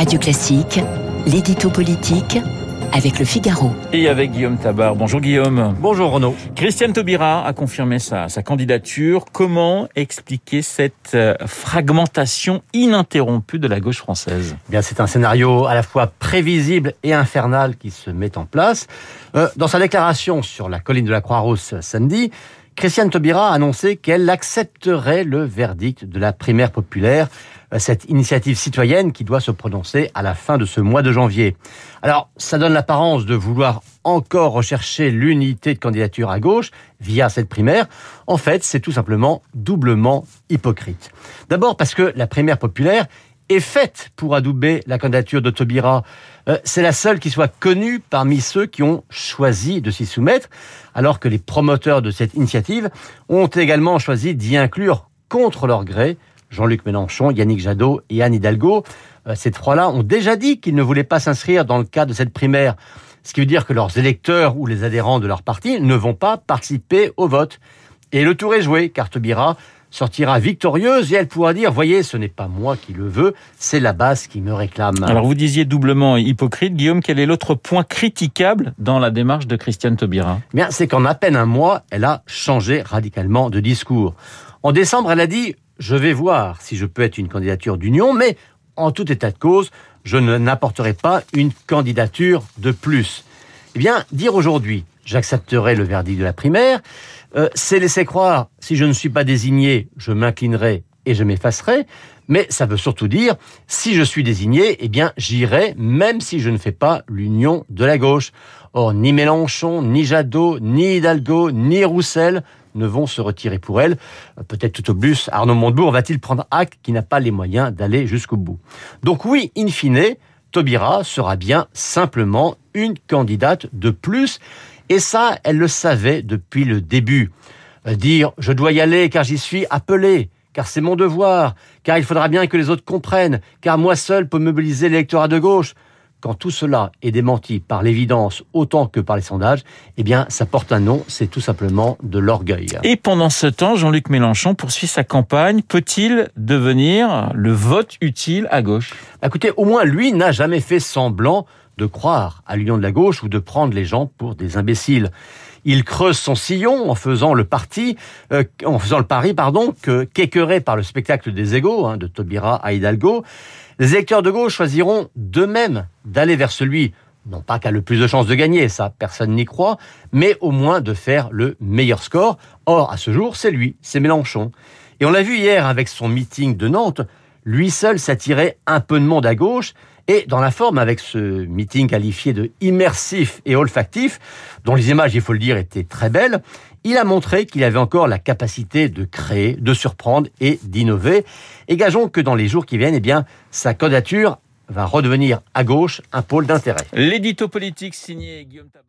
Radio Classique, l'édito politique avec le Figaro. Et avec Guillaume Tabar. Bonjour Guillaume. Bonjour Renaud. Christiane Taubira a confirmé sa, sa candidature. Comment expliquer cette euh, fragmentation ininterrompue de la gauche française? Eh Bien, c'est un scénario à la fois prévisible et infernal qui se met en place. Euh, dans sa déclaration sur la colline de la Croix-Rousse samedi, Christiane Taubira a annoncé qu'elle accepterait le verdict de la primaire populaire, euh, cette initiative citoyenne qui doit se prononcer à la fin de ce mois de janvier. Alors, ça donne l'apparence de vouloir encore rechercher l'unité de candidature à gauche via cette primaire. En fait, c'est tout simplement doublement hypocrite. D'abord parce que la primaire populaire est faite pour adouber la candidature de Taubira. Euh, c'est la seule qui soit connue parmi ceux qui ont choisi de s'y soumettre, alors que les promoteurs de cette initiative ont également choisi d'y inclure contre leur gré Jean-Luc Mélenchon, Yannick Jadot et Anne Hidalgo. Euh, ces trois-là ont déjà dit qu'ils ne voulaient pas s'inscrire dans le cadre de cette primaire, ce qui veut dire que leurs électeurs ou les adhérents de leur parti ne vont pas participer au vote. Et le tour est joué, car Taubira sortira victorieuse et elle pourra dire, voyez, ce n'est pas moi qui le veux, c'est la base qui me réclame. Alors vous disiez doublement hypocrite. Guillaume, quel est l'autre point critiquable dans la démarche de Christiane Taubira? Eh Bien, c'est qu'en à peine un mois, elle a changé radicalement de discours. En décembre, elle a dit, je vais voir si je peux être une candidature d'union, mais en tout état de cause, je n'apporterai pas une candidature de plus. Eh bien, dire aujourd'hui, j'accepterai le verdict de la primaire, euh, c'est laisser croire, si je ne suis pas désigné, je m'inclinerai et je m'effacerai, mais ça veut surtout dire, si je suis désigné, eh bien, j'irai, même si je ne fais pas l'union de la gauche. Or, ni Mélenchon, ni Jadot, ni Hidalgo, ni Roussel ne vont se retirer pour elle. Euh, peut-être tout au plus, Arnaud Montebourg va-t-il prendre acte qui n'a pas les moyens d'aller jusqu'au bout. Donc oui, in fine, Taubira sera bien simplement une candidate de plus. Et ça, elle le savait depuis le début. Euh, dire je dois y aller car j'y suis appelé, car c'est mon devoir, car il faudra bien que les autres comprennent, car moi seul peux mobiliser l'électorat de gauche. Quand tout cela est démenti par l'évidence autant que par les sondages, eh bien, ça porte un nom, c'est tout simplement de l'orgueil. Et pendant ce temps, Jean-Luc Mélenchon poursuit sa campagne. Peut-il devenir le vote utile à gauche? Écoutez, au moins lui n'a jamais fait semblant de croire à l'union de la gauche ou de prendre les gens pour des imbéciles. Il creuse son sillon en faisant le parti, euh, en faisant le pari, pardon, que qu'écœuré par le spectacle des égaux hein, de Taubira à Hidalgo, les électeurs de gauche choisiront d'eux-mêmes d'aller vers celui, non pas qu'à le plus de chances de gagner, ça personne n'y croit, mais au moins de faire le meilleur score. Or, à ce jour, c'est lui, c'est Mélenchon. Et on l'a vu hier avec son meeting de Nantes, lui seul s'attirait un peu de monde à gauche, et dans la forme, avec ce meeting qualifié de immersif et olfactif, dont les images, il faut le dire, étaient très belles, il a montré qu'il avait encore la capacité de créer, de surprendre et d'innover. Et gageons que dans les jours qui viennent, eh bien, sa candidature va redevenir à gauche un pôle d'intérêt. L'édito politique signé Guillaume Tabar.